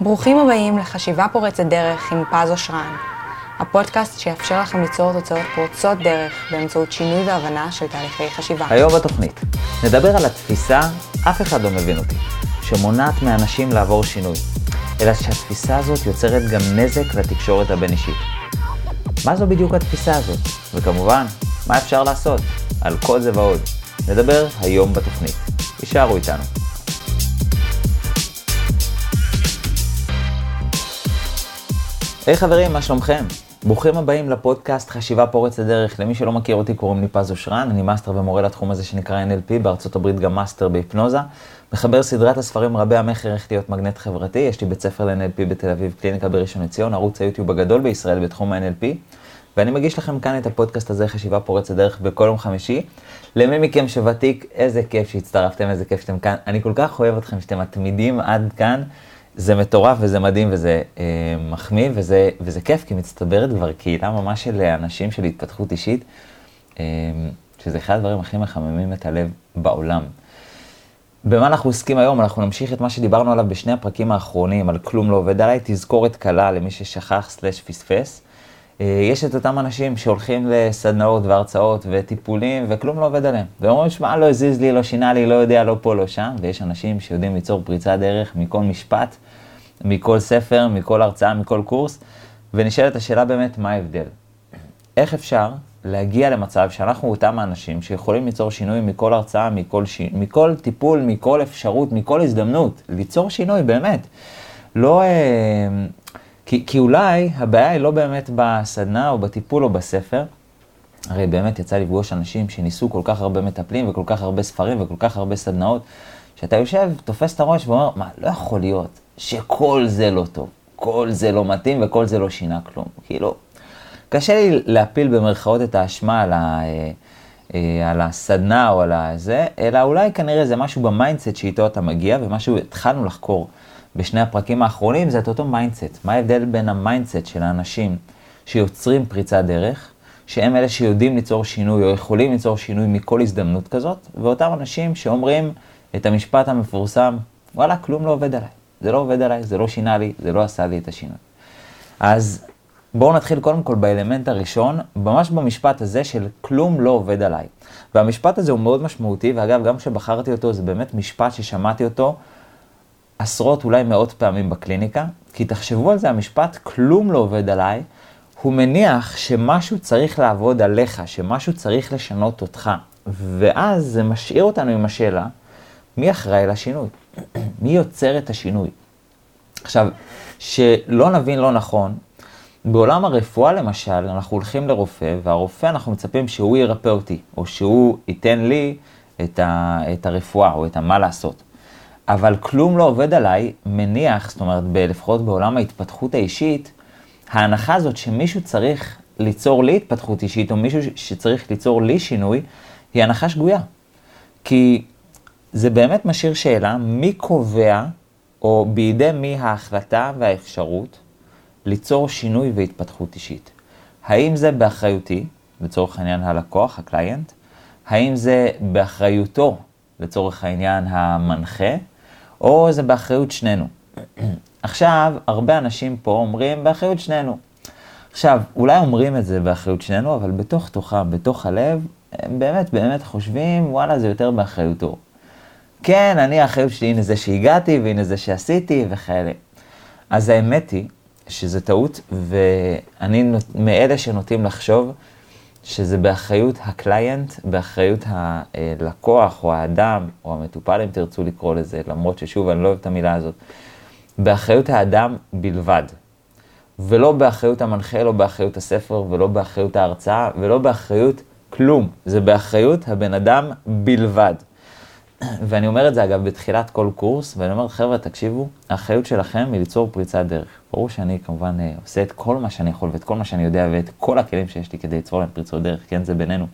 ברוכים הבאים לחשיבה פורצת דרך עם פז אושרן, הפודקאסט שיאפשר לכם ליצור תוצאות פורצות דרך באמצעות שינוי והבנה של תהליכי חשיבה. היום בתוכנית נדבר על התפיסה, אף אחד לא מבין אותי, שמונעת מאנשים לעבור שינוי, אלא שהתפיסה הזאת יוצרת גם נזק לתקשורת הבין-אישית. מה זו בדיוק התפיסה הזאת? וכמובן, מה אפשר לעשות? על כל זה ועוד. נדבר היום בתוכנית. יישארו איתנו. היי hey, חברים, מה שלומכם? ברוכים הבאים לפודקאסט חשיבה פורצת דרך. למי שלא מכיר אותי קוראים לי פז אושרן, אני מאסטר ומורה לתחום הזה שנקרא NLP, בארצות הברית גם מאסטר בהיפנוזה. מחבר סדרת הספרים רבי המכר איך להיות מגנט חברתי, יש לי בית ספר ל-NLP בתל אביב, קליניקה בראשון לציון, ערוץ היוטיוב הגדול בישראל בתחום ה-NLP. ואני מגיש לכם כאן את הפודקאסט הזה, חשיבה פורצת דרך, בכל יום חמישי. למי מכם שוותיק, איזה כיף שהצטרפתם, איזה כיף שאתם כאן. אני כל כך אוהב אתכם שאתם מתמידים עד כאן. זה מטורף וזה מדהים וזה אה, מחמיא וזה, וזה כיף, כי מצטברת כבר קהילה ממש של אנשים של התפתחות אישית, אה, שזה אחד הדברים הכי מחממים את הלב בעולם. במה אנחנו עוסקים היום? אנחנו נמשיך את מה שדיברנו עליו בשני הפרקים האחרונים, על כלום לא עובד עליי, תזכורת קלה למי ששכח סלש פספס. אה, יש את אותם אנשים שהולכים לסדנאות והרצאות וטיפולים וכלום לא עובד עליהם. ואומרים, שמע, לא הזיז לי, לא שינה לי, לא יודע, לא פה, לא שם. ויש אנשים שיודעים ליצור פריצת דרך מכל משפט, מכל ספר, מכל הרצאה, מכל קורס. ונשאלת השאלה באמת, מה ההבדל? איך אפשר להגיע למצב שאנחנו אותם האנשים שיכולים ליצור שינוי מכל הרצאה, מכל, ש... מכל טיפול, מכל אפשרות, מכל הזדמנות, ליצור שינוי באמת. לא... אה... כי, כי אולי הבעיה היא לא באמת בסדנה או בטיפול או בספר, הרי באמת יצא לפגוש אנשים שניסו כל כך הרבה מטפלים וכל כך הרבה ספרים וכל כך הרבה סדנאות, שאתה יושב, תופס את הראש ואומר, מה, לא יכול להיות שכל זה לא טוב, כל זה לא מתאים וכל זה לא שינה כלום. כאילו, קשה לי להפיל במרכאות את האשמה על, ה, אה, אה, על הסדנה או על הזה, אלא אולי כנראה זה משהו ב mindset שאיתו אתה מגיע ומשהו התחלנו לחקור. בשני הפרקים האחרונים זה את אותו mindset. מה ההבדל בין ה mindset של האנשים שיוצרים פריצת דרך, שהם אלה שיודעים ליצור שינוי או יכולים ליצור שינוי מכל הזדמנות כזאת, ואותם אנשים שאומרים את המשפט המפורסם, וואלה, כלום לא עובד עליי. זה לא עובד עליי, זה לא שינה לי, זה לא עשה לי את השינוי. אז בואו נתחיל קודם כל באלמנט הראשון, ממש במשפט הזה של כלום לא עובד עליי. והמשפט הזה הוא מאוד משמעותי, ואגב, גם כשבחרתי אותו, זה באמת משפט ששמעתי אותו עשרות, אולי מאות פעמים בקליניקה, כי תחשבו על זה, המשפט כלום לא עובד עליי, הוא מניח שמשהו צריך לעבוד עליך, שמשהו צריך לשנות אותך. ואז זה משאיר אותנו עם השאלה, מי אחראי לשינוי? מי יוצר את השינוי? עכשיו, שלא נבין לא נכון, בעולם הרפואה למשל, אנחנו הולכים לרופא, והרופא אנחנו מצפים שהוא ירפא אותי, או שהוא ייתן לי את, ה, את הרפואה, או את המה לעשות. אבל כלום לא עובד עליי, מניח, זאת אומרת, לפחות בעולם ההתפתחות האישית, ההנחה הזאת שמישהו צריך ליצור לי התפתחות אישית, או מישהו שצריך ליצור לי שינוי, היא הנחה שגויה. כי זה באמת משאיר שאלה, מי קובע, או בידי מי ההחלטה והאפשרות ליצור שינוי והתפתחות אישית? האם זה באחריותי, לצורך העניין הלקוח, הקליינט? האם זה באחריותו, לצורך העניין המנחה? או זה באחריות שנינו. עכשיו, הרבה אנשים פה אומרים באחריות שנינו. עכשיו, אולי אומרים את זה באחריות שנינו, אבל בתוך תוכם, בתוך הלב, הם באמת באמת חושבים, וואלה, זה יותר באחריותו. כן, אני האחריות שלי, הנה זה שהגעתי, והנה זה שעשיתי, וכאלה. אז האמת היא שזה טעות, ואני מאלה שנוטים לחשוב שזה באחריות הקליינט, באחריות הלקוח או האדם או המטופל, אם תרצו לקרוא לזה, למרות ששוב, אני לא אוהב את המילה הזאת, באחריות האדם בלבד. ולא באחריות המנחה, לא באחריות הספר, ולא באחריות ההרצאה, ולא באחריות כלום. זה באחריות הבן אדם בלבד. ואני אומר את זה אגב בתחילת כל קורס, ואני אומר, חבר'ה, תקשיבו, האחריות שלכם היא ליצור פריצת דרך. ברור שאני כמובן אה, עושה את כל מה שאני יכול ואת כל מה שאני יודע ואת כל הכלים שיש לי כדי ליצור להם פריצות דרך, כן, זה בינינו.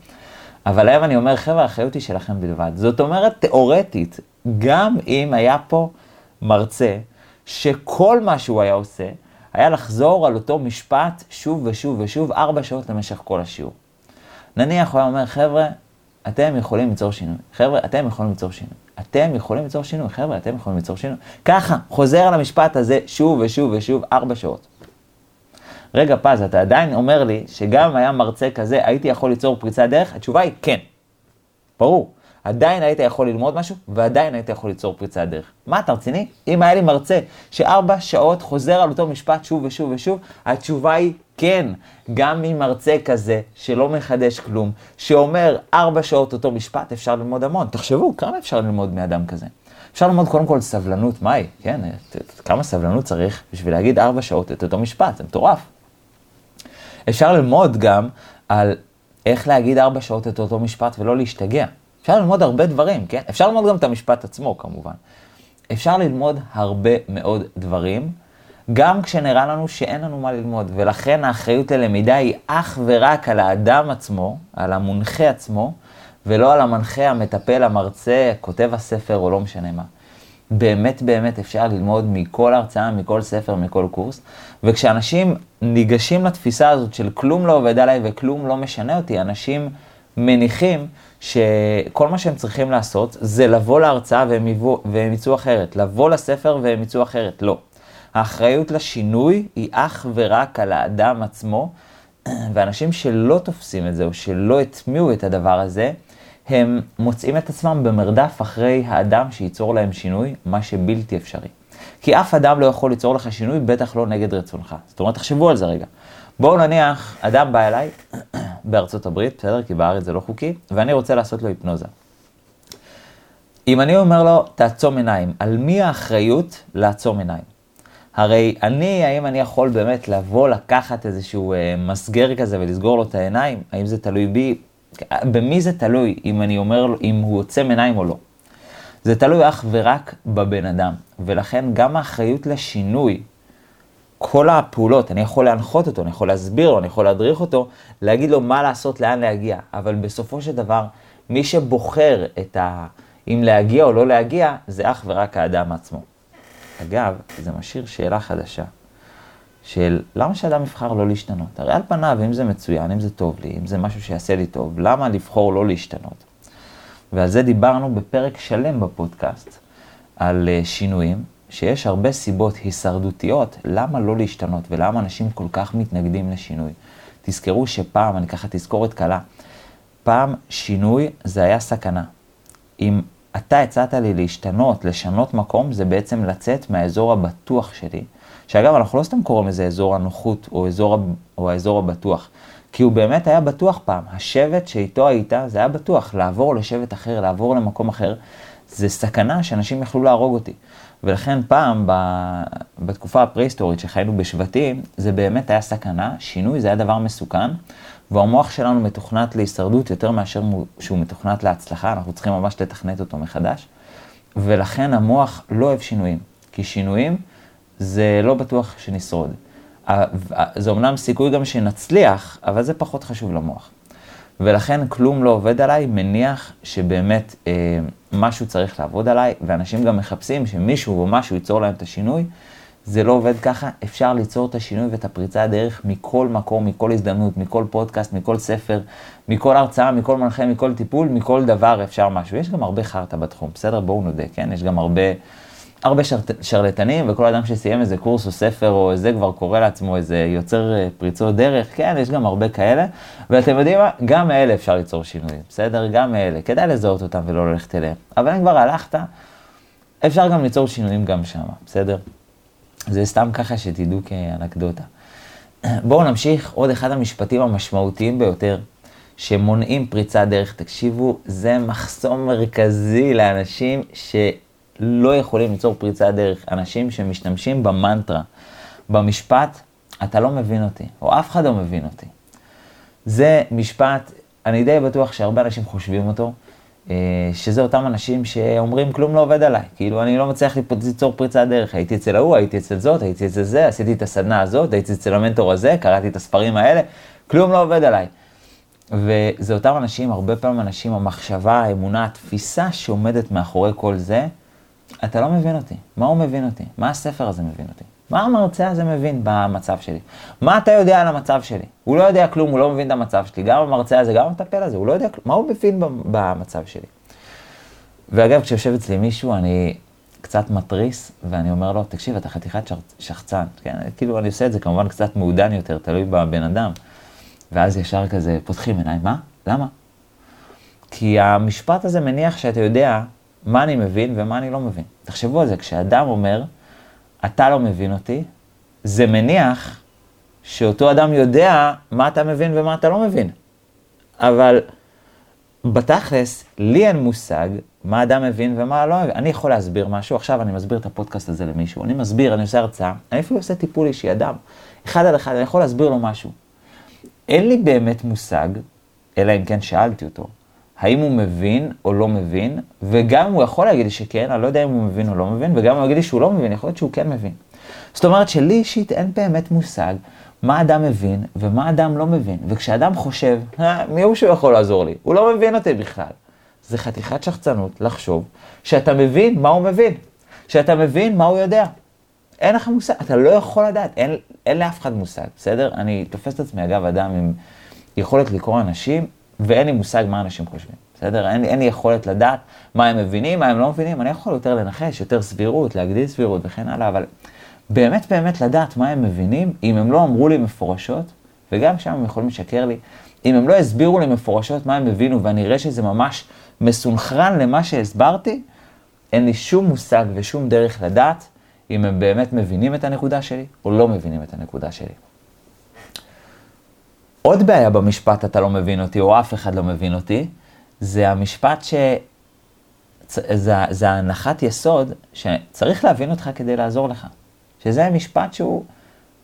אבל היום אני אומר, חבר'ה, האחריות היא שלכם בלבד. זאת אומרת, תיאורטית, גם אם היה פה מרצה שכל מה שהוא היה עושה, היה לחזור על אותו משפט שוב ושוב ושוב, ארבע שעות למשך כל השיעור. נניח הוא היה אומר, חבר'ה, אתם יכולים ליצור שינוי. חבר'ה, אתם יכולים ליצור שינוי. אתם יכולים ליצור שינוי, חבר'ה, אתם יכולים ליצור שינוי. ככה, חוזר על המשפט הזה שוב ושוב ושוב, ארבע שעות. רגע, פז, אתה עדיין אומר לי שגם אם היה מרצה כזה, הייתי יכול ליצור פריצת דרך? התשובה היא כן. ברור. עדיין היית יכול ללמוד משהו, ועדיין היית יכול ליצור פריצת דרך. מה, אתה רציני? אם היה לי מרצה שארבע שעות חוזר על אותו משפט שוב ושוב ושוב, התשובה היא כן. גם ממרצה כזה, שלא מחדש כלום, שאומר ארבע שעות אותו משפט, אפשר ללמוד המון. תחשבו, כמה אפשר ללמוד מאדם כזה? אפשר ללמוד קודם כל סבלנות, מהי? כן, כמה סבלנות צריך בשביל להגיד ארבע שעות את אותו משפט, זה מטורף. אפשר ללמוד גם על איך להגיד ארבע שעות את אותו משפט ולא להשתגע. אפשר ללמוד הרבה דברים, כן? אפשר ללמוד גם את המשפט עצמו, כמובן. אפשר ללמוד הרבה מאוד דברים, גם כשנראה לנו שאין לנו מה ללמוד, ולכן האחריות ללמידה היא אך ורק על האדם עצמו, על המונחה עצמו, ולא על המנחה, המטפל, המרצה, כותב הספר או לא משנה מה. באמת באמת אפשר ללמוד מכל הרצאה, מכל ספר, מכל קורס, וכשאנשים ניגשים לתפיסה הזאת של כלום לא עובד עליי וכלום לא משנה אותי, אנשים מניחים שכל מה שהם צריכים לעשות זה לבוא להרצאה והם, יבוא, והם יצאו אחרת, לבוא לספר והם יצאו אחרת, לא. האחריות לשינוי היא אך ורק על האדם עצמו, ואנשים שלא תופסים את זה או שלא הטמיעו את הדבר הזה, הם מוצאים את עצמם במרדף אחרי האדם שייצור להם שינוי, מה שבלתי אפשרי. כי אף אדם לא יכול ליצור לך שינוי, בטח לא נגד רצונך. זאת אומרת, תחשבו על זה רגע. בואו נניח, אדם בא אליי בארצות הברית, בסדר? כי בארץ זה לא חוקי, ואני רוצה לעשות לו היפנוזה. אם אני אומר לו, תעצום עיניים, על מי האחריות לעצום עיניים? הרי אני, האם אני יכול באמת לבוא, לקחת איזשהו אה, מסגר כזה ולסגור לו את העיניים? האם זה תלוי בי? במי זה תלוי אם אני אומר לו, אם הוא עוצם עיניים או לא? זה תלוי אך ורק בבן אדם, ולכן גם האחריות לשינוי כל הפעולות, אני יכול להנחות אותו, אני יכול להסביר לו, אני יכול להדריך אותו, להגיד לו מה לעשות, לאן להגיע, אבל בסופו של דבר, מי שבוחר את ה... אם להגיע או לא להגיע, זה אך ורק האדם עצמו. אגב, זה משאיר שאלה חדשה, של למה שאדם יבחר לא להשתנות? הרי על פניו, אם זה מצוין, אם זה טוב לי, אם זה משהו שיעשה לי טוב, למה לבחור לא להשתנות? ועל זה דיברנו בפרק שלם בפודקאסט, על אה, שינויים, שיש הרבה סיבות הישרדותיות למה לא להשתנות ולמה אנשים כל כך מתנגדים לשינוי. תזכרו שפעם, אני ככה תזכורת קלה, פעם שינוי זה היה סכנה. אם אתה הצעת לי להשתנות, לשנות מקום, זה בעצם לצאת מהאזור הבטוח שלי. שאגב, אנחנו לא סתם קוראים לזה אזור הנוחות או, אזור, או האזור הבטוח, כי הוא באמת היה בטוח פעם. השבט שאיתו היית, זה היה בטוח. לעבור לשבט אחר, לעבור למקום אחר, זה סכנה שאנשים יכלו להרוג אותי. ולכן פעם, ב, בתקופה הפרה-היסטורית שחיינו בשבטים, זה באמת היה סכנה, שינוי זה היה דבר מסוכן, והמוח שלנו מתוכנת להישרדות יותר מאשר שהוא מתוכנת להצלחה, אנחנו צריכים ממש לתכנת אותו מחדש, ולכן המוח לא אוהב שינויים, כי שינויים זה לא בטוח שנשרוד. זה אמנם סיכוי גם שנצליח, אבל זה פחות חשוב למוח. ולכן כלום לא עובד עליי, מניח שבאמת אה, משהו צריך לעבוד עליי, ואנשים גם מחפשים שמישהו או משהו ייצור להם את השינוי. זה לא עובד ככה, אפשר ליצור את השינוי ואת הפריצה הדרך מכל מקום, מכל הזדמנות, מכל פודקאסט, מכל ספר, מכל הרצאה, מכל מנחה, מכל טיפול, מכל דבר אפשר משהו. יש גם הרבה חרטא בתחום, בסדר? בואו נודה, כן? יש גם הרבה... הרבה שר, שרלטנים, וכל אדם שסיים איזה קורס או ספר או איזה כבר קורא לעצמו איזה יוצר אה, פריצות דרך, כן, יש גם הרבה כאלה, ואתם יודעים מה? גם מאלה אפשר ליצור שינויים, בסדר? גם מאלה. כדאי לזהות אותם ולא ללכת אליהם. אבל אם כבר הלכת, אפשר גם ליצור שינויים גם שם, בסדר? זה סתם ככה שתדעו כאנקדוטה. בואו נמשיך, עוד אחד המשפטים המשמעותיים ביותר שמונעים פריצת דרך. תקשיבו, זה מחסום מרכזי לאנשים ש... לא יכולים ליצור פריצת דרך. אנשים שמשתמשים במנטרה, במשפט, אתה לא מבין אותי, או אף אחד לא מבין אותי. זה משפט, אני די בטוח שהרבה אנשים חושבים אותו, שזה אותם אנשים שאומרים כלום לא עובד עליי, כאילו אני לא מצליח ליצור פריצת דרך, הייתי אצל ההוא, הייתי אצל זאת, הייתי אצל זה, עשיתי את הסדנה הזאת, הייתי אצל המנטור הזה, קראתי את הספרים האלה, כלום לא עובד עליי. וזה אותם אנשים, הרבה פעמים אנשים, המחשבה, האמונה, התפיסה שעומדת מאחורי כל זה, אתה לא מבין אותי. מה הוא מבין אותי? מה הספר הזה מבין אותי? מה המרצה הזה מבין במצב שלי? מה אתה יודע על המצב שלי? הוא לא יודע כלום, הוא לא מבין את המצב שלי. גם המרצה הזה, גם המטפל הזה, הוא לא יודע כלום. מה הוא מבין במצב שלי? ואגב, כשיושב אצלי מישהו, אני קצת מתריס, ואני אומר לו, תקשיב, אתה חתיכת שחצן, כן? כאילו, אני עושה את זה כמובן קצת מעודן יותר, תלוי בבן אדם. ואז ישר כזה פותחים עיניים, מה? למה? כי המשפט הזה מניח שאתה יודע מה אני מבין ומה אני לא מבין. תחשבו על זה, כשאדם אומר, אתה לא מבין אותי, זה מניח שאותו אדם יודע מה אתה מבין ומה אתה לא מבין. אבל בתכלס, לי אין מושג מה אדם מבין ומה לא מבין. אני יכול להסביר משהו, עכשיו אני מסביר את הפודקאסט הזה למישהו, אני מסביר, אני עושה הרצאה, אני אפילו עושה טיפול אישי, אדם, אחד על אחד, אני יכול להסביר לו משהו. אין לי באמת מושג, אלא אם כן שאלתי אותו, האם הוא מבין או לא מבין, וגם אם הוא יכול להגיד לי שכן, אני לא יודע אם הוא מבין או לא מבין, וגם אם הוא יגיד לי שהוא לא מבין, יכול להיות שהוא כן מבין. זאת אומרת שלי אישית אין באמת מושג מה אדם מבין ומה אדם לא מבין. וכשאדם חושב, אה, מי הוא שהוא יכול לעזור לי? הוא לא מבין אותי בכלל. זה חתיכת שחצנות לחשוב שאתה מבין מה הוא מבין, שאתה מבין מה הוא יודע. אין לך מושג, אתה לא יכול לדעת, אין, אין לאף אחד מושג, בסדר? אני תופס את עצמי, אגב, אדם עם יכולת לקרוא אנשים, ואין לי מושג מה אנשים חושבים, בסדר? אין, אין לי יכולת לדעת מה הם מבינים, מה הם לא מבינים, אני יכול יותר לנחש, יותר סבירות, להגדיל סבירות וכן הלאה, אבל באמת באמת לדעת מה הם מבינים, אם הם לא אמרו לי מפורשות, וגם שם הם יכולים לשקר לי, אם הם לא הסבירו לי מפורשות מה הם הבינו, ואני אראה שזה ממש מסונכרן למה שהסברתי, אין לי שום מושג ושום דרך לדעת אם הם באמת מבינים את הנקודה שלי או לא מבינים את הנקודה שלי. עוד בעיה במשפט אתה לא מבין אותי, או אף אחד לא מבין אותי, זה המשפט ש... זה, זה הנחת יסוד שצריך להבין אותך כדי לעזור לך. שזה משפט שהוא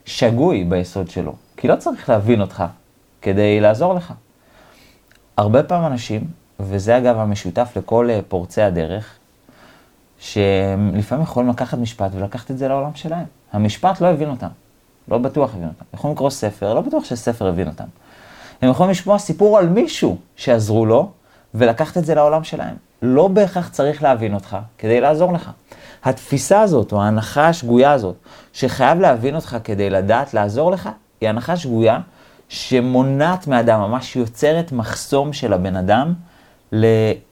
שגוי ביסוד שלו, כי לא צריך להבין אותך כדי לעזור לך. הרבה פעמים אנשים, וזה אגב המשותף לכל אה, פורצי הדרך, שלפעמים יכולים לקחת משפט ולקחת את זה לעולם שלהם. המשפט לא הבין אותם, לא בטוח הבין אותם. יכולים לקרוא ספר, לא בטוח שספר הבין אותם. הם יכולים לשמוע סיפור על מישהו שעזרו לו, ולקחת את זה לעולם שלהם. לא בהכרח צריך להבין אותך כדי לעזור לך. התפיסה הזאת, או ההנחה השגויה הזאת, שחייב להבין אותך כדי לדעת לעזור לך, היא הנחה שגויה שמונעת מאדם, ממש יוצרת מחסום של הבן אדם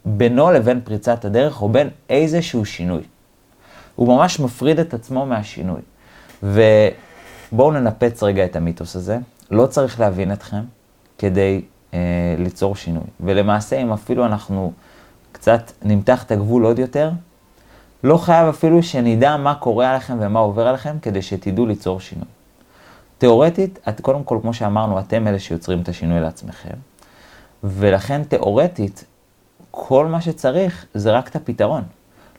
בינו לבין פריצת הדרך, או בין איזשהו שינוי. הוא ממש מפריד את עצמו מהשינוי. ובואו ננפץ רגע את המיתוס הזה. לא צריך להבין אתכם כדי אה, ליצור שינוי. ולמעשה, אם אפילו אנחנו קצת נמתח את הגבול עוד יותר, לא חייב אפילו שנדע מה קורה עליכם ומה עובר עליכם כדי שתדעו ליצור שינוי. תיאורטית, את, קודם כל, כמו שאמרנו, אתם אלה שיוצרים את השינוי לעצמכם, ולכן תיאורטית, כל מה שצריך זה רק את הפתרון.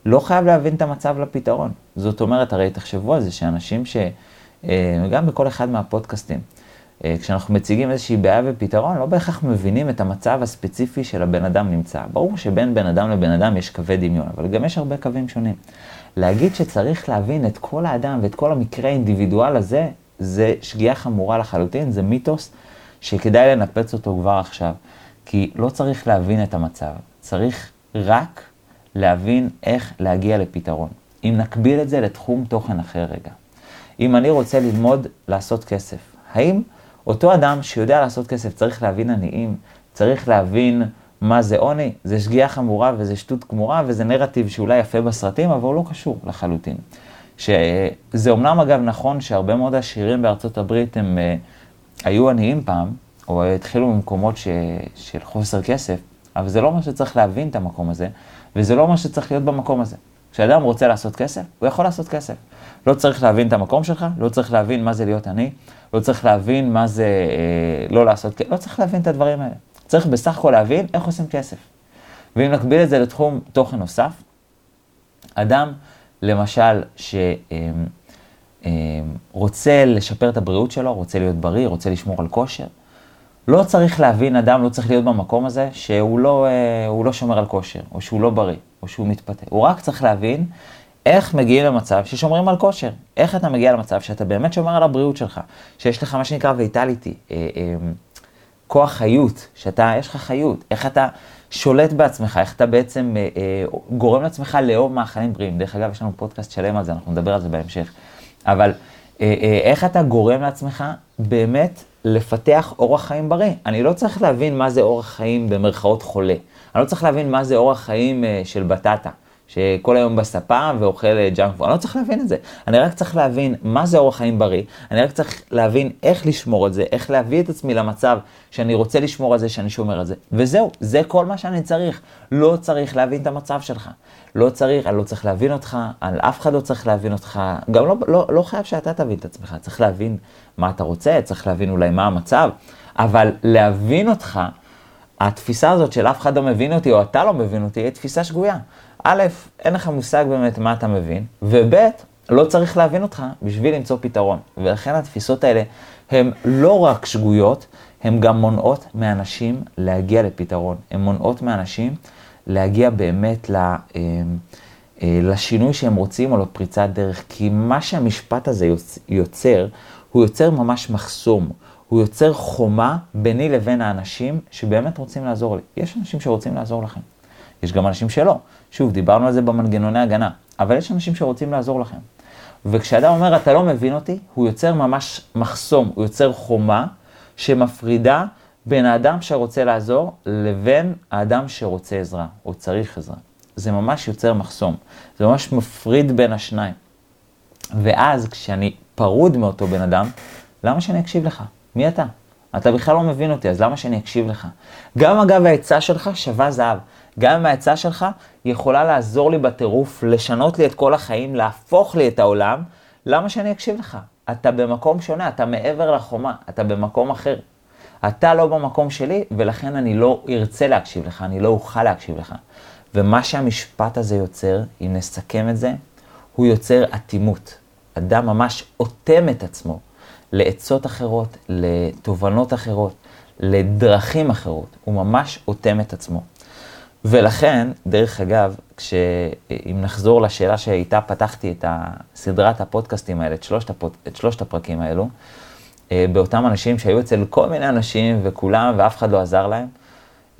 לא חייב להבין את המצב לפתרון. זאת אומרת, הרי תחשבו על זה שאנשים ש... אה, גם בכל אחד מהפודקאסטים, אה, כשאנחנו מציגים איזושהי בעיה ופתרון, לא בהכרח מבינים את המצב הספציפי של הבן אדם נמצא. ברור שבין בן אדם לבן אדם יש קווי דמיון, אבל גם יש הרבה קווים שונים. להגיד שצריך להבין את כל האדם ואת כל המקרה האינדיבידואל הזה, זה שגיאה חמורה לחלוטין, זה מיתוס שכדאי לנפץ אותו כבר עכשיו. כי לא צריך להבין את המצב, צריך רק להבין איך להגיע לפתרון. אם נקביל את זה לתחום תוכן אחר רגע. אם אני רוצה ללמוד לעשות כסף, האם אותו אדם שיודע לעשות כסף צריך להבין עניים, צריך להבין מה זה עוני, זה שגיאה חמורה וזה שטות גמורה וזה נרטיב שאולי יפה בסרטים, אבל הוא לא קשור לחלוטין. שזה אומנם אגב נכון שהרבה מאוד עשירים בארצות הברית הם uh, היו עניים פעם, או התחילו ממקומות ש, של חוסר כסף, אבל זה לא מה שצריך להבין את המקום הזה, וזה לא מה שצריך להיות במקום הזה. כשאדם רוצה לעשות כסף, הוא יכול לעשות כסף. לא צריך להבין את המקום שלך, לא צריך להבין מה זה להיות עני, לא צריך להבין מה זה אה, לא לעשות כסף, לא צריך להבין את הדברים האלה. צריך בסך הכל להבין איך עושים כסף. ואם נקביל את זה לתחום תוכן נוסף, אדם, למשל, שרוצה אה, אה, לשפר את הבריאות שלו, רוצה להיות בריא, רוצה לשמור על כושר, לא צריך להבין אדם, לא צריך להיות במקום הזה, שהוא לא, אה, לא שומר על כושר, או שהוא לא בריא, או שהוא מתפתה. הוא רק צריך להבין איך מגיעים למצב ששומרים על כושר. איך אתה מגיע למצב שאתה באמת שומר על הבריאות שלך, שיש לך מה שנקרא vitality, אה, אה, כוח חיות, שאתה, יש לך חיות, איך אתה שולט בעצמך, איך אתה בעצם אה, אה, גורם לעצמך לאהוב מאכלים בריאים. דרך אגב, יש לנו פודקאסט שלם על זה, אנחנו נדבר על זה בהמשך. אבל אה, אה, איך אתה גורם לעצמך באמת לפתח אורח חיים בריא. אני לא צריך להבין מה זה אורח חיים במרכאות חולה. אני לא צריך להבין מה זה אורח חיים אה, של בטטה. שכל היום בספה ואוכל junk food, אני לא צריך להבין את זה. אני רק צריך להבין מה זה אורח חיים בריא, אני רק צריך להבין איך לשמור את זה, איך להביא את עצמי למצב שאני רוצה לשמור על זה, שאני שומר על זה. וזהו, זה כל מה שאני צריך. לא צריך להבין את המצב שלך. לא צריך, אני לא צריך להבין אותך, על אף אחד לא צריך להבין אותך. גם לא, לא, לא חייב שאתה תבין את עצמך, צריך להבין מה אתה רוצה, צריך להבין אולי מה המצב, אבל להבין אותך, התפיסה הזאת של אף אחד לא מבין אותי או אתה לא מבין אותי, היא תפיסה שגויה. א', אין לך מושג באמת מה אתה מבין, וב', לא צריך להבין אותך בשביל למצוא פתרון. ולכן התפיסות האלה הן לא רק שגויות, הן גם מונעות מאנשים להגיע לפתרון. הן מונעות מאנשים להגיע באמת ל, אה, אה, לשינוי שהם רוצים או לפריצת דרך. כי מה שהמשפט הזה יוצר, הוא יוצר ממש מחסום. הוא יוצר חומה ביני לבין האנשים שבאמת רוצים לעזור לי. יש אנשים שרוצים לעזור לכם. יש גם אנשים שלא. שוב, דיברנו על זה במנגנוני הגנה, אבל יש אנשים שרוצים לעזור לכם. וכשאדם אומר, אתה לא מבין אותי, הוא יוצר ממש מחסום, הוא יוצר חומה שמפרידה בין האדם שרוצה לעזור לבין האדם שרוצה עזרה, או צריך עזרה. זה ממש יוצר מחסום, זה ממש מפריד בין השניים. ואז כשאני פרוד מאותו בן אדם, למה שאני אקשיב לך? מי אתה? אתה בכלל לא מבין אותי, אז למה שאני אקשיב לך? גם אגב העצה שלך שווה זהב. גם אם העצה שלך יכולה לעזור לי בטירוף, לשנות לי את כל החיים, להפוך לי את העולם, למה שאני אקשיב לך? אתה במקום שונה, אתה מעבר לחומה, אתה במקום אחר. אתה לא במקום שלי, ולכן אני לא ארצה להקשיב לך, אני לא אוכל להקשיב לך. ומה שהמשפט הזה יוצר, אם נסכם את זה, הוא יוצר אטימות. אדם ממש אוטם את עצמו לעצות אחרות, לתובנות אחרות, לדרכים אחרות. הוא ממש אוטם את עצמו. ולכן, דרך אגב, כש... אם נחזור לשאלה שאיתה פתחתי את סדרת הפודקאסטים האלה, את שלושת, הפוד... את שלושת הפרקים האלו, אה, באותם אנשים שהיו אצל כל מיני אנשים וכולם, ואף אחד לא עזר להם.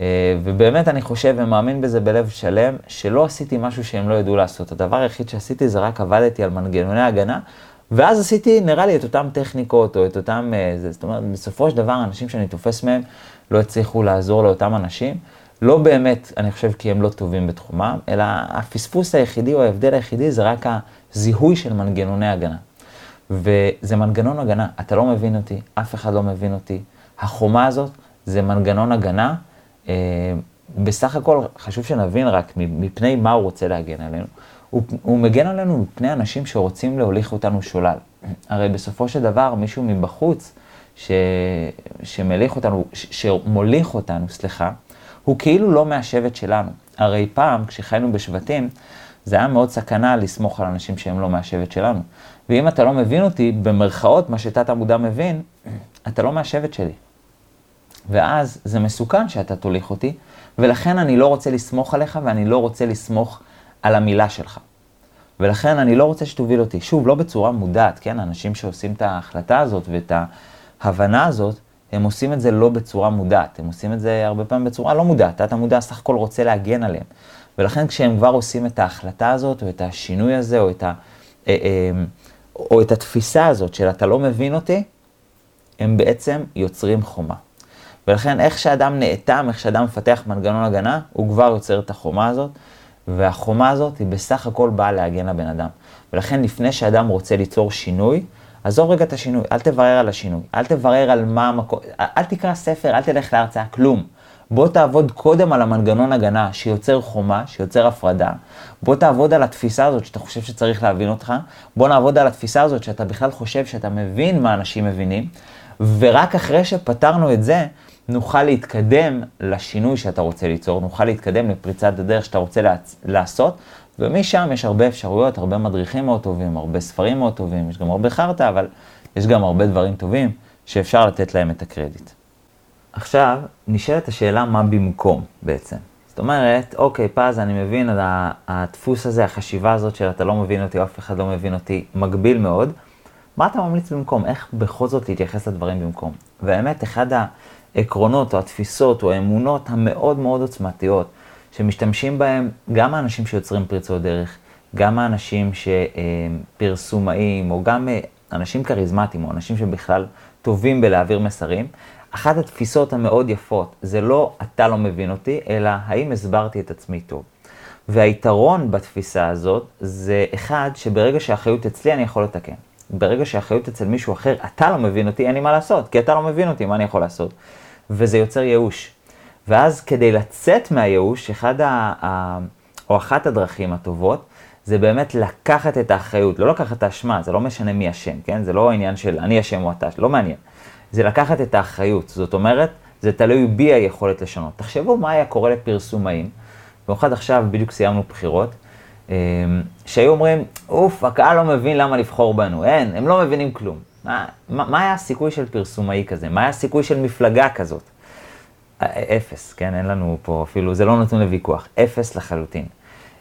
אה, ובאמת אני חושב ומאמין בזה בלב שלם, שלא עשיתי משהו שהם לא ידעו לעשות. הדבר היחיד שעשיתי זה רק עבדתי על מנגנוני הגנה, ואז עשיתי, נראה לי, את אותן טכניקות, או את אותם, אה, זאת אומרת, בסופו של דבר, אנשים שאני תופס מהם לא הצליחו לעזור לאותם אנשים. לא באמת, אני חושב, כי הם לא טובים בתחומם, אלא הפספוס היחידי או ההבדל היחידי זה רק הזיהוי של מנגנוני הגנה. וזה מנגנון הגנה, אתה לא מבין אותי, אף אחד לא מבין אותי. החומה הזאת זה מנגנון הגנה. אה, בסך הכל חשוב שנבין רק מפני מה הוא רוצה להגן עלינו. הוא, הוא מגן עלינו מפני אנשים שרוצים להוליך אותנו שולל. הרי בסופו של דבר מישהו מבחוץ ש, שמליך אותנו, ש, שמוליך אותנו, סליחה, הוא כאילו לא מהשבט שלנו. הרי פעם, כשחיינו בשבטים, זה היה מאוד סכנה לסמוך על אנשים שהם לא מהשבט שלנו. ואם אתה לא מבין אותי, במרכאות, מה שתת המודע מבין, אתה לא מהשבט שלי. ואז זה מסוכן שאתה תוליך אותי, ולכן אני לא רוצה לסמוך עליך ואני לא רוצה לסמוך על המילה שלך. ולכן אני לא רוצה שתוביל אותי. שוב, לא בצורה מודעת, כן? אנשים שעושים את ההחלטה הזאת ואת ההבנה הזאת, הם עושים את זה לא בצורה מודעת, הם עושים את זה הרבה פעמים בצורה לא מודעת, תת המודע סך הכל רוצה להגן עליהם. ולכן כשהם כבר עושים את ההחלטה הזאת, או את השינוי הזה, או את, ה, אה, אה, או את התפיסה הזאת של אתה לא מבין אותי, הם בעצם יוצרים חומה. ולכן איך שאדם נאטם, איך שאדם מפתח מנגנון הגנה, הוא כבר יוצר את החומה הזאת, והחומה הזאת היא בסך הכל באה להגן לבן אדם. ולכן לפני שאדם רוצה ליצור שינוי, עזוב רגע את השינוי, אל תברר על השינוי, אל תברר על מה המקום, אל תקרא ספר, אל תלך להרצאה, כלום. בוא תעבוד קודם על המנגנון הגנה שיוצר חומה, שיוצר הפרדה. בוא תעבוד על התפיסה הזאת שאתה חושב שצריך להבין אותך. בוא נעבוד על התפיסה הזאת שאתה בכלל חושב שאתה מבין מה אנשים מבינים. ורק אחרי שפתרנו את זה, נוכל להתקדם לשינוי שאתה רוצה ליצור, נוכל להתקדם לפריצת הדרך שאתה רוצה לעשות, ומשם יש הרבה אפשרויות, הרבה מדריכים מאוד טובים, הרבה ספרים מאוד טובים, יש גם הרבה חרטא, אבל יש גם הרבה דברים טובים שאפשר לתת להם את הקרדיט. עכשיו, נשאלת השאלה מה במקום בעצם. זאת אומרת, אוקיי, פז, אני מבין, הדפוס הזה, החשיבה הזאת של אתה לא מבין אותי, אף אחד לא מבין אותי, מגביל מאוד. מה אתה ממליץ במקום? איך בכל זאת להתייחס לדברים במקום? והאמת, אחד העקרונות או התפיסות או האמונות המאוד מאוד עוצמתיות, שמשתמשים בהם גם האנשים שיוצרים פריצות דרך, גם האנשים שפרסומאים, או גם אה, אנשים כריזמטיים, או אנשים שבכלל טובים בלהעביר מסרים. אחת התפיסות המאוד יפות זה לא אתה לא מבין אותי, אלא האם הסברתי את עצמי טוב. והיתרון בתפיסה הזאת זה אחד, שברגע שהאחריות אצלי אני יכול לתקן. ברגע שהאחריות אצל מישהו אחר, אתה לא מבין אותי, אין לי מה לעשות, כי אתה לא מבין אותי, מה אני יכול לעשות? וזה יוצר ייאוש. ואז כדי לצאת מהייאוש, אחד ה... ה... או אחת הדרכים הטובות, זה באמת לקחת את האחריות, לא לקחת את האשמה, זה לא משנה מי אשם, כן? זה לא עניין של אני אשם או אתה, לא מעניין. זה לקחת את האחריות, זאת אומרת, זה תלוי בי היכולת לשנות. תחשבו מה היה קורה לפרסומאים, במיוחד עכשיו, בדיוק סיימנו בחירות, אמ, שהיו אומרים, אוף, הקהל לא מבין למה לבחור בנו, אין, הם לא מבינים כלום. מה, מה היה הסיכוי של פרסומאי כזה? מה היה הסיכוי של מפלגה כזאת? אפס, כן? אין לנו פה אפילו, זה לא נתון לוויכוח, אפס לחלוטין.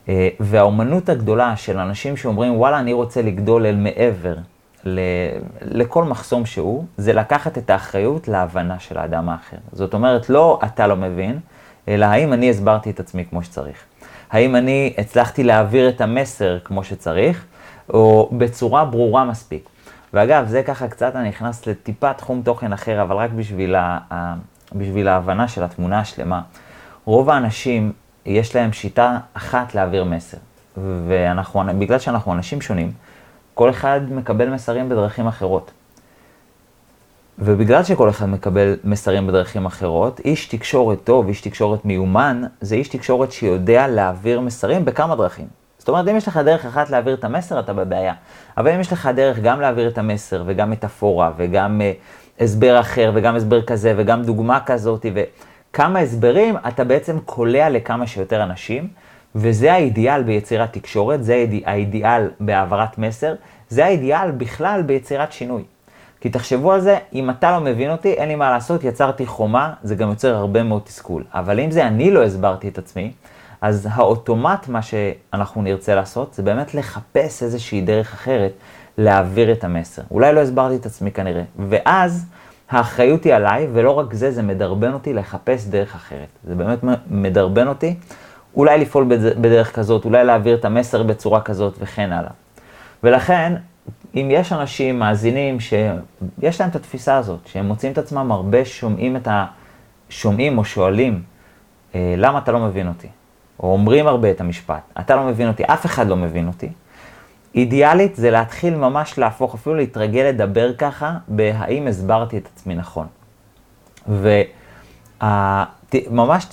אה, והאומנות הגדולה של אנשים שאומרים, וואלה, אני רוצה לגדול אל מעבר ל, לכל מחסום שהוא, זה לקחת את האחריות להבנה של האדם האחר. זאת אומרת, לא אתה לא מבין, אלא האם אני הסברתי את עצמי כמו שצריך. האם אני הצלחתי להעביר את המסר כמו שצריך, או בצורה ברורה מספיק. ואגב, זה ככה קצת אני נכנס לטיפה תחום תוכן אחר, אבל רק בשביל, בשביל ההבנה של התמונה השלמה. רוב האנשים, יש להם שיטה אחת להעביר מסר. ואנחנו, בגלל שאנחנו אנשים שונים, כל אחד מקבל מסרים בדרכים אחרות. ובגלל שכל אחד מקבל מסרים בדרכים אחרות, איש תקשורת טוב, איש תקשורת מיומן, זה איש תקשורת שיודע להעביר מסרים בכמה דרכים. אומרת, אם יש לך דרך אחת להעביר את המסר, אתה בבעיה. אבל אם יש לך דרך גם להעביר את המסר, וגם מטאפורה, וגם uh, הסבר אחר, וגם הסבר כזה, וגם דוגמה כזאת, וכמה הסברים, אתה בעצם קולע לכמה שיותר אנשים, וזה האידיאל ביצירת תקשורת, זה האידיאל בהעברת מסר, זה האידיאל בכלל ביצירת שינוי. כי תחשבו על זה, אם אתה לא מבין אותי, אין לי מה לעשות, יצרתי חומה, זה גם יוצר הרבה מאוד תסכול. אבל אם זה אני לא הסברתי את עצמי, אז האוטומט, מה שאנחנו נרצה לעשות, זה באמת לחפש איזושהי דרך אחרת להעביר את המסר. אולי לא הסברתי את עצמי כנראה. ואז האחריות היא עליי, ולא רק זה, זה מדרבן אותי לחפש דרך אחרת. זה באמת מדרבן אותי, אולי לפעול בדרך כזאת, אולי להעביר את המסר בצורה כזאת וכן הלאה. ולכן, אם יש אנשים, מאזינים, שיש להם את התפיסה הזאת, שהם מוצאים את עצמם הרבה שומעים את ה... שומעים או שואלים, אה, למה אתה לא מבין אותי? או אומרים הרבה את המשפט, אתה לא מבין אותי, אף אחד לא מבין אותי. אידיאלית זה להתחיל ממש להפוך, אפילו להתרגל לדבר ככה, בהאם הסברתי את עצמי נכון. וממש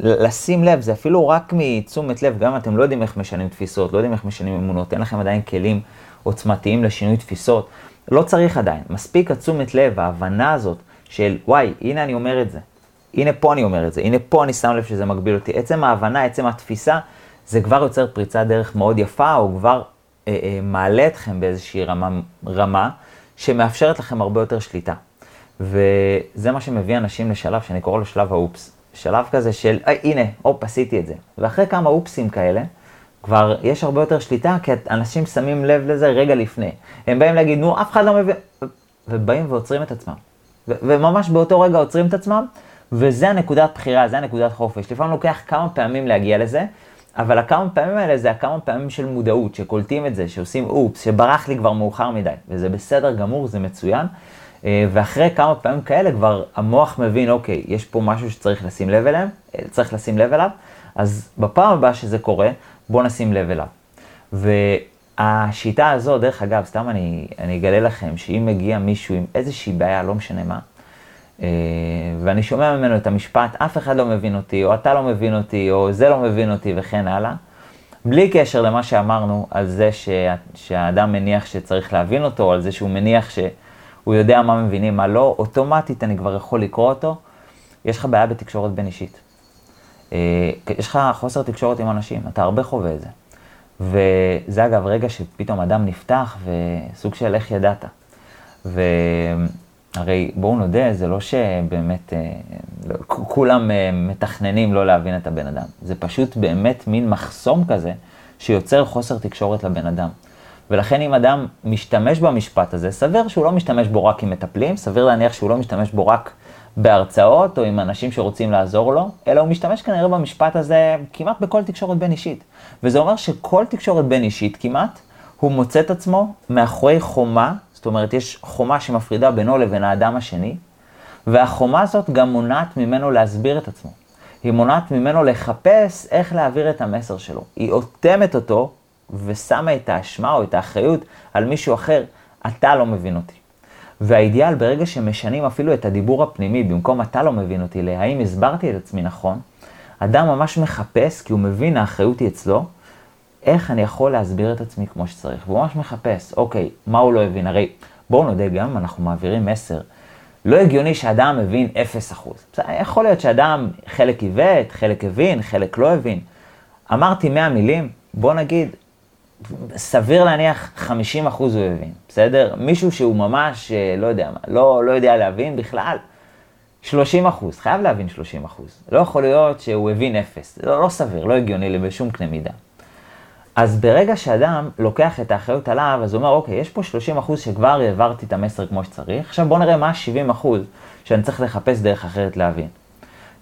לשים לב, זה אפילו רק מתשומת לב, גם אם אתם לא יודעים איך משנים תפיסות, לא יודעים איך משנים אמונות, אין לכם עדיין כלים עוצמתיים לשינוי תפיסות, לא צריך עדיין. מספיק התשומת לב, ההבנה הזאת של, וואי, הנה אני אומר את זה, הנה פה אני אומר את זה, הנה פה אני שם לב שזה מגביל אותי. עצם ההבנה, עצם התפיסה, זה כבר יוצר פריצת דרך מאוד יפה, או כבר אה, אה, מעלה אתכם באיזושהי רמה, רמה שמאפשרת לכם הרבה יותר שליטה. וזה מה שמביא אנשים לשלב שאני קורא לו שלב האופס. שלב כזה של, אה, הנה, הופ, עשיתי את זה. ואחרי כמה אופסים כאלה, כבר יש הרבה יותר שליטה, כי אנשים שמים לב לזה רגע לפני. הם באים להגיד, נו, אף אחד לא מבין, ובאים ועוצרים את עצמם. וממש באותו רגע עוצרים את עצמם, וזה הנקודת בחירה, זה הנקודת חופש. לפעמים לוקח כמה פעמים להגיע לזה, אבל הכמה פעמים האלה זה הכמה פעמים של מודעות, שקולטים את זה, שעושים אופס, שברח לי כבר מאוחר מדי, וזה בסדר גמור, זה מצוין. אה, ואחרי כמה פעמים כאלה כבר המוח מבין, אוקיי, יש פה משהו שצריך לשים לב אליו, אה, צריך לשים לב אליו, אז בפעם הבאה שזה קורה, בואו נשים לב אליו. והשיטה הזו, דרך אגב, סתם אני, אני אגלה לכם, שאם מגיע מישהו עם איזושהי בעיה, לא משנה מה, ואני שומע ממנו את המשפט, אף אחד לא מבין אותי, או אתה לא מבין אותי, או זה לא מבין אותי, וכן הלאה, בלי קשר למה שאמרנו על זה שה, שהאדם מניח שצריך להבין אותו, או על זה שהוא מניח שהוא יודע מה מבינים, מה לא, אוטומטית אני כבר יכול לקרוא אותו, יש לך בעיה בתקשורת בין אישית. אה, יש לך חוסר תקשורת עם אנשים, אתה הרבה חווה את זה. וזה אגב רגע שפתאום אדם נפתח וסוג של איך ידעת. והרי בואו נודה, זה לא שבאמת אה, לא, כולם אה, מתכננים לא להבין את הבן אדם. זה פשוט באמת מין מחסום כזה שיוצר חוסר תקשורת לבן אדם. ולכן אם אדם משתמש במשפט הזה, סביר שהוא לא משתמש בו רק עם מטפלים, סביר להניח שהוא לא משתמש בו רק בהרצאות או עם אנשים שרוצים לעזור לו, אלא הוא משתמש כנראה במשפט הזה כמעט בכל תקשורת בין אישית. וזה אומר שכל תקשורת בין אישית כמעט, הוא מוצא את עצמו מאחורי חומה זאת אומרת, יש חומה שמפרידה בינו לבין האדם השני, והחומה הזאת גם מונעת ממנו להסביר את עצמו. היא מונעת ממנו לחפש איך להעביר את המסר שלו. היא אוטמת אותו ושמה את האשמה או את האחריות על מישהו אחר. אתה לא מבין אותי. והאידיאל, ברגע שמשנים אפילו את הדיבור הפנימי, במקום אתה לא מבין אותי, להאם הסברתי את עצמי נכון, אדם ממש מחפש, כי הוא מבין, האחריות היא אצלו, איך אני יכול להסביר את עצמי כמו שצריך. והוא ממש מחפש, אוקיי, מה הוא לא הבין? הרי בואו נודה, גם אם אנחנו מעבירים מסר, לא הגיוני שאדם מבין 0%. יכול להיות שאדם חלק עיוות, חלק הבין, חלק לא הבין. אמרתי 100 מילים, בוא נגיד, סביר להניח 50 אחוז הוא הבין, בסדר? מישהו שהוא ממש, אה, לא יודע מה, לא, לא יודע להבין בכלל, 30 אחוז, חייב להבין 30 אחוז. לא יכול להיות שהוא הבין אפס, לא, לא סביר, לא הגיוני בשום קנה מידה. אז ברגע שאדם לוקח את האחריות עליו, אז הוא אומר, אוקיי, יש פה 30 אחוז שכבר העברתי את המסר כמו שצריך, עכשיו בוא נראה מה ה-70 אחוז שאני צריך לחפש דרך אחרת להבין.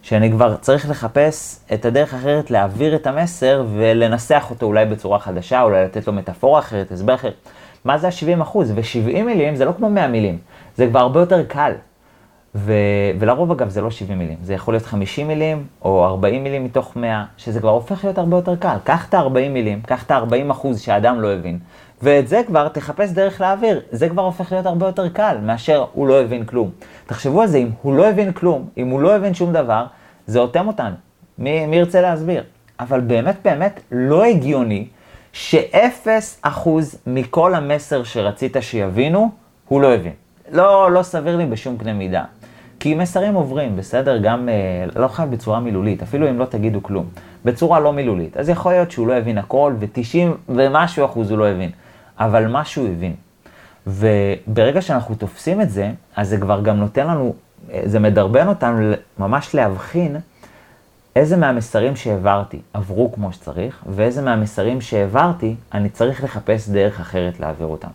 שאני כבר צריך לחפש את הדרך אחרת להעביר את המסר ולנסח אותו אולי בצורה חדשה, אולי לתת לו מטאפורה אחרת, הסבר אחר. מה זה ה-70 אחוז? ו-70 מילים זה לא כמו 100 מילים, זה כבר הרבה יותר קל. ו... ולרוב אגב זה לא 70 מילים, זה יכול להיות 50 מילים או 40 מילים מתוך 100, שזה כבר הופך להיות הרבה יותר קל. קח את ה-40 מילים, קח את ה-40 אחוז שאדם לא הבין, ואת זה כבר תחפש דרך להעביר, זה כבר הופך להיות הרבה יותר קל מאשר הוא לא הבין כלום. תחשבו על זה, אם הוא לא הבין כלום, אם הוא לא הבין שום דבר, זה אוטם אותנו. מי, מי ירצה להסביר? אבל באמת באמת לא הגיוני שאפס אחוז מכל המסר שרצית שיבינו, הוא לא הבין. לא, לא סביר לי בשום קנה מידה. כי מסרים עוברים, בסדר? גם, אה, לא חייב בצורה מילולית, אפילו אם לא תגידו כלום. בצורה לא מילולית. אז יכול להיות שהוא לא הבין הכל, ו-90 ומשהו אחוז הוא לא הבין. אבל משהו הוא הבין. וברגע שאנחנו תופסים את זה, אז זה כבר גם נותן לנו, אה, זה מדרבן אותנו ממש להבחין איזה מהמסרים שהעברתי עברו כמו שצריך, ואיזה מהמסרים שהעברתי, אני צריך לחפש דרך אחרת להעביר אותם.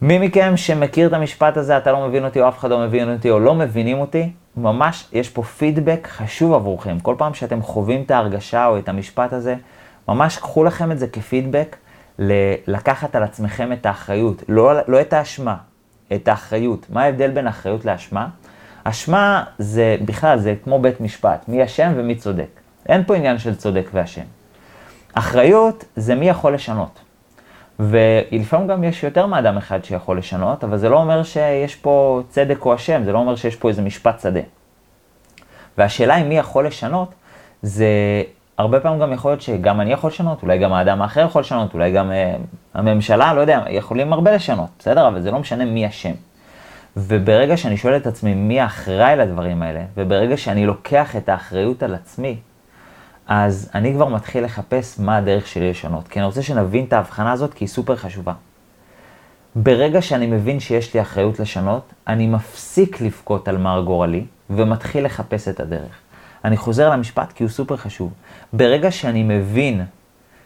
מי מכם שמכיר את המשפט הזה, אתה לא מבין אותי או אף אחד לא מבין אותי או לא מבינים אותי, ממש יש פה פידבק חשוב עבורכם. כל פעם שאתם חווים את ההרגשה או את המשפט הזה, ממש קחו לכם את זה כפידבק, לקחת על עצמכם את האחריות, לא, לא את האשמה, את האחריות. מה ההבדל בין אחריות לאשמה? אשמה זה בכלל, זה כמו בית משפט, מי אשם ומי צודק. אין פה עניין של צודק ואשם. אחריות זה מי יכול לשנות. ולפעמים גם יש יותר מאדם אחד שיכול לשנות, אבל זה לא אומר שיש פה צדק או אשם, זה לא אומר שיש פה איזה משפט שדה. והשאלה אם מי יכול לשנות, זה הרבה פעמים גם יכול להיות שגם אני יכול לשנות, אולי גם האדם האחר יכול לשנות, אולי גם uh, הממשלה, לא יודע, יכולים הרבה לשנות, בסדר? אבל זה לא משנה מי אשם. וברגע שאני שואל את עצמי מי האחראי לדברים האלה, וברגע שאני לוקח את האחריות על עצמי, אז אני כבר מתחיל לחפש מה הדרך שלי לשנות. כי אני רוצה שנבין את ההבחנה הזאת, כי היא סופר חשובה. ברגע שאני מבין שיש לי אחריות לשנות, אני מפסיק לבכות על מר גורלי, ומתחיל לחפש את הדרך. אני חוזר למשפט כי הוא סופר חשוב. ברגע שאני מבין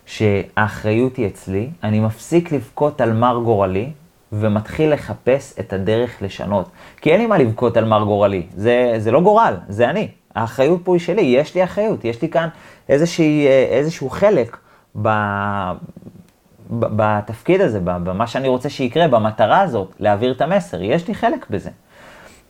שהאחריות היא אצלי, אני מפסיק לבכות על מר גורלי, ומתחיל לחפש את הדרך לשנות. כי אין לי מה לבכות על מר גורלי, זה, זה לא גורל, זה אני. האחריות פה היא שלי, יש לי אחריות, יש לי כאן איזושהי, איזשהו חלק ב, ב, בתפקיד הזה, במה שאני רוצה שיקרה, במטרה הזאת, להעביר את המסר, יש לי חלק בזה.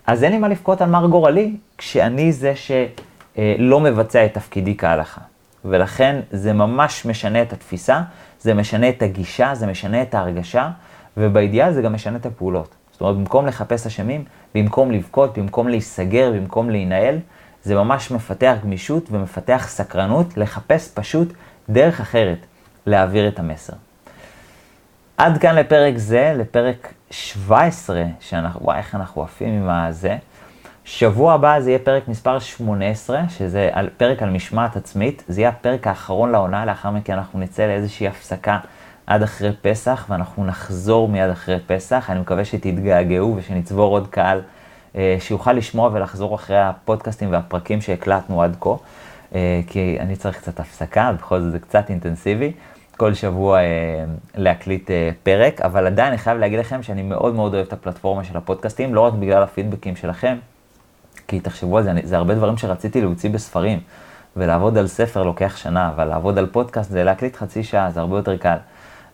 אז אין לי מה לבכות על מר גורלי, כשאני זה שלא מבצע את תפקידי כהלכה. ולכן זה ממש משנה את התפיסה, זה משנה את הגישה, זה משנה את ההרגשה, ובאידיאל זה גם משנה את הפעולות. זאת אומרת, במקום לחפש אשמים, במקום לבכות, במקום להיסגר, במקום להינעל, זה ממש מפתח גמישות ומפתח סקרנות לחפש פשוט דרך אחרת להעביר את המסר. עד כאן לפרק זה, לפרק 17, שאנחנו, וואי, איך אנחנו עפים עם הזה. שבוע הבא זה יהיה פרק מספר 18, שזה על, פרק על משמעת עצמית. זה יהיה הפרק האחרון לעונה, לאחר מכן אנחנו נצא לאיזושהי הפסקה עד אחרי פסח, ואנחנו נחזור מיד אחרי פסח. אני מקווה שתתגעגעו ושנצבור עוד קהל. אה, שיוכל לשמוע ולחזור אחרי הפודקאסטים והפרקים שהקלטנו עד כה, אה, כי אני צריך קצת הפסקה, בכל זאת זה קצת אינטנסיבי. כל שבוע אה, להקליט פרק, אבל עדיין אני חייב להגיד לכם שאני מאוד מאוד אוהב את הפלטפורמה של הפודקאסטים, לא רק בגלל הפידבקים שלכם, כי תחשבו על זה, זה הרבה דברים שרציתי להוציא בספרים, ולעבוד על ספר לוקח שנה, אבל לעבוד על פודקאסט זה להקליט חצי שעה, זה הרבה יותר קל.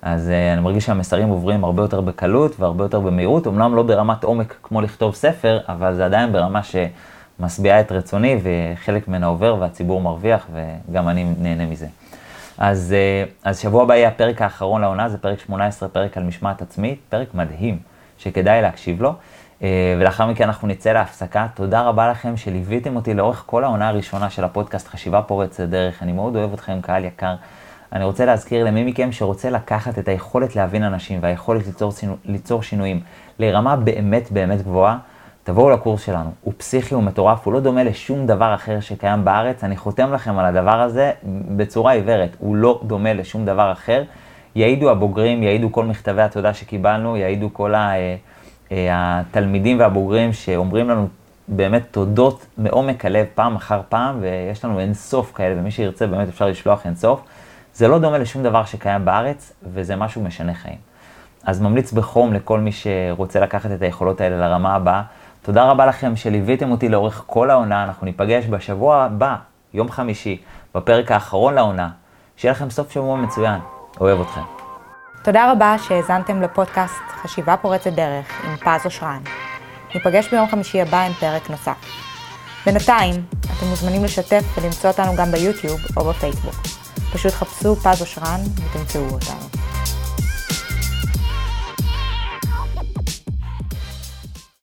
אז uh, אני מרגיש שהמסרים עוברים הרבה יותר בקלות והרבה יותר במהירות, אמנם לא ברמת עומק כמו לכתוב ספר, אבל זה עדיין ברמה שמשביעה את רצוני וחלק ממנה עובר והציבור מרוויח וגם אני נהנה מזה. אז, uh, אז שבוע הבא יהיה הפרק האחרון לעונה, זה פרק 18, פרק על משמעת עצמית, פרק מדהים שכדאי להקשיב לו. Uh, ולאחר מכן אנחנו נצא להפסקה. תודה רבה לכם שליוויתם אותי לאורך כל העונה הראשונה של הפודקאסט חשיבה פורצת דרך. אני מאוד אוהב אתכם, קהל יקר. אני רוצה להזכיר למי מכם שרוצה לקחת את היכולת להבין אנשים והיכולת ליצור, ליצור שינויים לרמה באמת באמת גבוהה, תבואו לקורס שלנו. הוא פסיכי, הוא מטורף, הוא לא דומה לשום דבר אחר שקיים בארץ. אני חותם לכם על הדבר הזה בצורה עיוורת, הוא לא דומה לשום דבר אחר. יעידו הבוגרים, יעידו כל מכתבי התודה שקיבלנו, יעידו כל ה, אה, אה, התלמידים והבוגרים שאומרים לנו באמת תודות מעומק הלב פעם אחר פעם, ויש לנו אין סוף כאלה, ומי שירצה באמת אפשר לשלוח אין סוף. זה לא דומה לשום דבר שקיים בארץ, וזה משהו משנה חיים. אז ממליץ בחום לכל מי שרוצה לקחת את היכולות האלה לרמה הבאה. תודה רבה לכם שליוויתם אותי לאורך כל העונה, אנחנו ניפגש בשבוע הבא, יום חמישי, בפרק האחרון לעונה. שיהיה לכם סוף שבוע מצוין, אוהב אתכם. תודה רבה שהאזנתם לפודקאסט חשיבה פורצת דרך עם פז אושרן. ניפגש ביום חמישי הבא עם פרק נוסף. בינתיים, אתם מוזמנים לשתף ולמצוא אותנו גם ביוטיוב או בפייסבוק. פשוט חפשו פז אושרן ותמצאו אותנו.